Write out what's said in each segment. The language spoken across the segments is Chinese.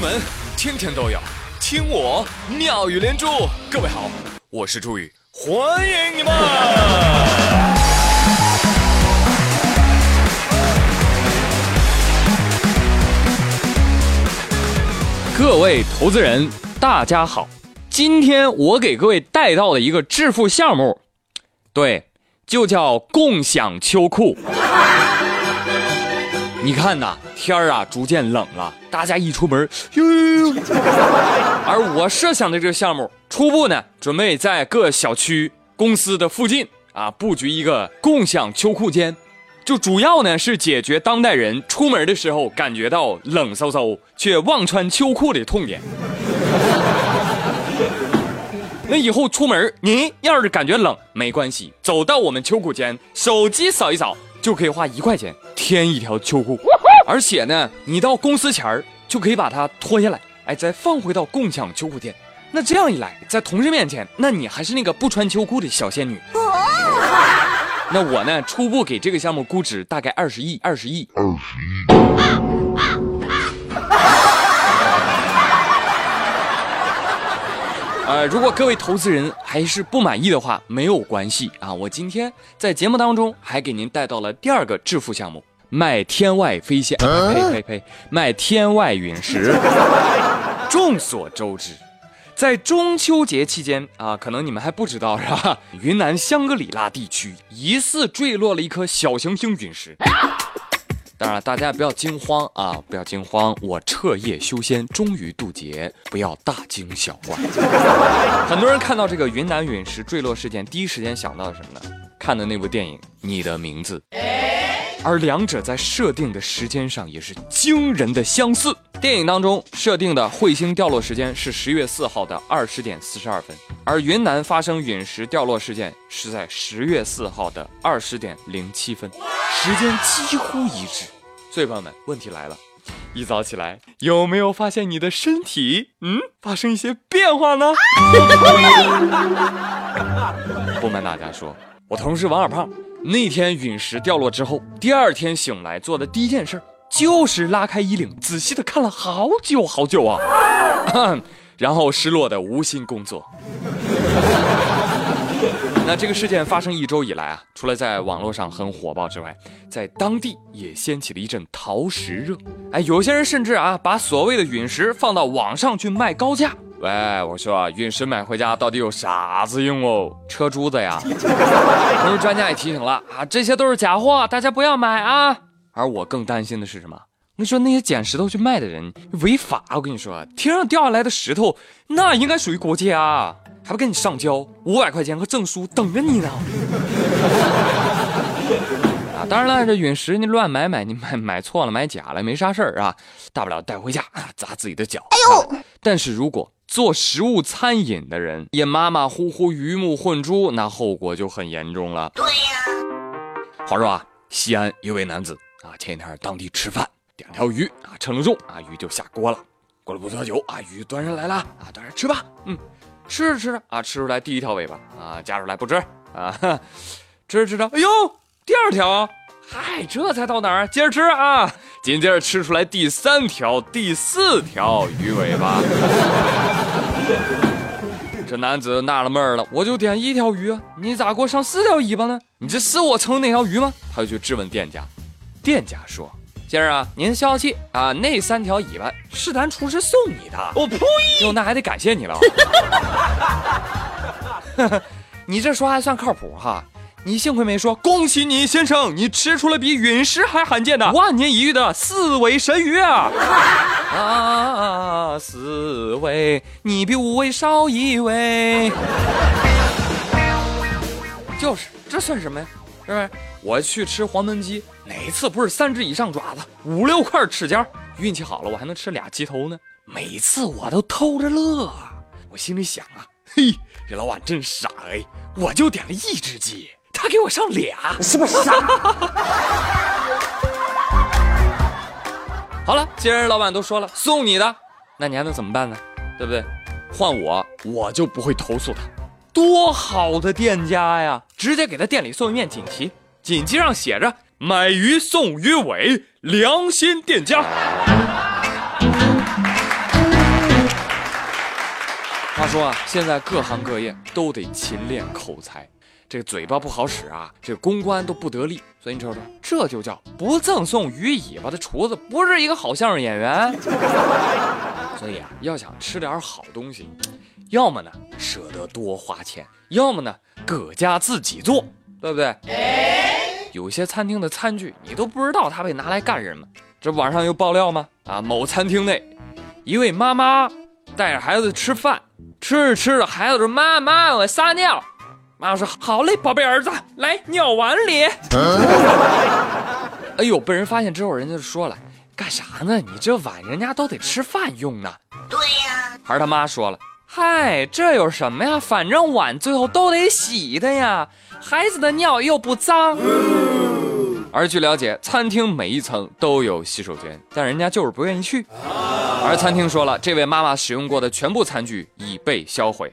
门天天都有听我妙语连珠。各位好，我是朱宇，欢迎你们！各位投资人，大家好，今天我给各位带到的一个致富项目，对，就叫共享秋裤。你看呐，天儿啊逐渐冷了，大家一出门，呦呦呦。而我设想的这个项目，初步呢，准备在各小区、公司的附近啊，布局一个共享秋裤间，就主要呢是解决当代人出门的时候感觉到冷飕飕却忘穿秋裤的痛点。那以后出门，您要是感觉冷，没关系，走到我们秋裤间，手机扫一扫。就可以花一块钱添一条秋裤，而且呢，你到公司前儿就可以把它脱下来，哎，再放回到共享秋裤店。那这样一来，在同事面前，那你还是那个不穿秋裤的小仙女。那我呢，初步给这个项目估值大概二十亿，二十亿，二十亿。呃，如果各位投资人还是不满意的话，没有关系啊。我今天在节目当中还给您带到了第二个致富项目，卖天外飞仙，呸呸呸，卖天外陨石。众所周知，在中秋节期间啊，可能你们还不知道是吧？云南香格里拉地区疑似坠落了一颗小行星陨石。当然，大家不要惊慌啊！不要惊慌，我彻夜修仙，终于渡劫，不要大惊小怪。很多人看到这个云南陨石坠落事件，第一时间想到的什么呢？看的那部电影《你的名字》。而两者在设定的时间上也是惊人的相似。电影当中设定的彗星掉落时间是十月四号的二十点四十二分，而云南发生陨石掉落事件是在十月四号的二十点零七分，时间几乎一致。所以朋友们，问题来了，一早起来有没有发现你的身体嗯发生一些变化呢？不瞒大家说，我同事王二胖。那天陨石掉落之后，第二天醒来做的第一件事就是拉开衣领，仔细的看了好久好久啊，然后失落的无心工作。那这个事件发生一周以来啊，除了在网络上很火爆之外，在当地也掀起了一阵淘石热。哎，有些人甚至啊，把所谓的陨石放到网上去卖高价。喂，我说陨石买回家到底有啥子用哦？车珠子呀！同时，专家也提醒了啊，这些都是假货，大家不要买啊。而我更担心的是什么？你说那些捡石头去卖的人违法，我跟你说，天上掉下来的石头那应该属于国家，还不给你上交五百块钱和证书等着你呢。啊，当然了，这陨石你乱买买，你买买错了买假了没啥事儿啊，大不了带回家啊砸自己的脚。哎呦！但是如果做食物餐饮的人也马马虎虎、鱼目混珠，那后果就很严重了。对呀。话说啊，西安一位男子啊，前几天当地吃饭，点条鱼啊，称了重啊，鱼就下锅了。过了不多久啊，鱼端上来了啊，端上吃吧。嗯，吃着吃着啊，吃出来第一条尾巴啊，夹出来不吃啊，吃着吃着，哎呦，第二条，嗨，这才到哪儿？接着吃啊。紧接着吃出来第三条、第四条鱼尾巴，这男子纳了闷了，我就点一条鱼，你咋给我上四条尾巴呢？你这是我称那条鱼吗？他就去质问店家，店家说：“先生啊，您消气啊，那三条尾巴是咱厨师送你的。”我呸！哟，那还得感谢你了。你这说还算靠谱哈。你幸亏没说，恭喜你先生，你吃出了比陨石还罕见的万年一遇的四尾神鱼啊！啊，四尾，你比五尾少一尾。就是，这算什么呀？是不是？我去吃黄焖鸡，哪次不是三只以上爪子，五六块齿尖？运气好了，我还能吃俩鸡头呢。每次我都偷着乐，我心里想啊，嘿，这老板真傻哎，我就点了一只鸡。他给我上俩，是不是傻？好了，既然老板都说了送你的，那你还能怎么办呢？对不对？换我，我就不会投诉他。多好的店家呀！直接给他店里送一面锦旗，锦旗上写着“买鱼送鱼尾，良心店家”。话说啊，现在各行各业都得勤练口才，这个嘴巴不好使啊，这个公关都不得力。所以你瞅瞅，这就叫不赠送鱼尾巴的厨子，不是一个好相声演员。所以啊，要想吃点好东西，要么呢舍得多花钱，要么呢搁家自己做，对不对？有些餐厅的餐具你都不知道它被拿来干什么。这网上有爆料吗？啊，某餐厅内，一位妈妈带着孩子吃饭。吃着吃着，孩子说：“妈妈，我撒尿。”妈妈说：“好嘞，宝贝儿子，来尿碗里。”哎呦，被人发现之后，人家就说了：“干啥呢？你这碗人家都得吃饭用呢。”对呀。孩儿他妈说了：“嗨，这有什么呀？反正碗最后都得洗的呀，孩子的尿又不脏。”而据了解，餐厅每一层都有洗手间，但人家就是不愿意去。而餐厅说了，这位妈妈使用过的全部餐具已被销毁。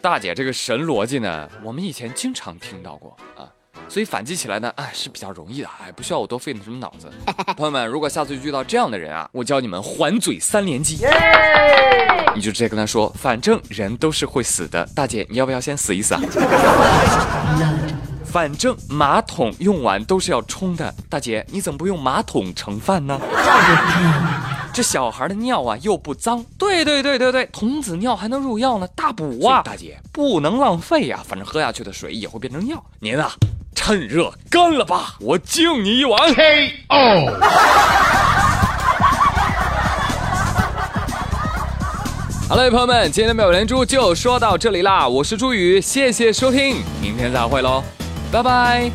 大姐这个神逻辑呢，我们以前经常听到过啊，所以反击起来呢，哎是比较容易的，哎不需要我多费什么脑子。朋友们，如果下次遇到这样的人啊，我教你们还嘴三连击，你就直接跟他说，反正人都是会死的，大姐你要不要先死一死啊？反正马桶用完都是要冲的，大姐你怎么不用马桶盛饭呢？这小孩的尿啊又不脏，对对对对对，童子尿还能入药呢，大补啊！大姐不能浪费呀，反正喝下去的水也会变成尿。您啊，趁热干了吧，我敬你一碗。K.O. 好嘞，朋友们，今天的妙连珠就说到这里啦，我是朱宇，谢谢收听，明天再会喽。拜拜。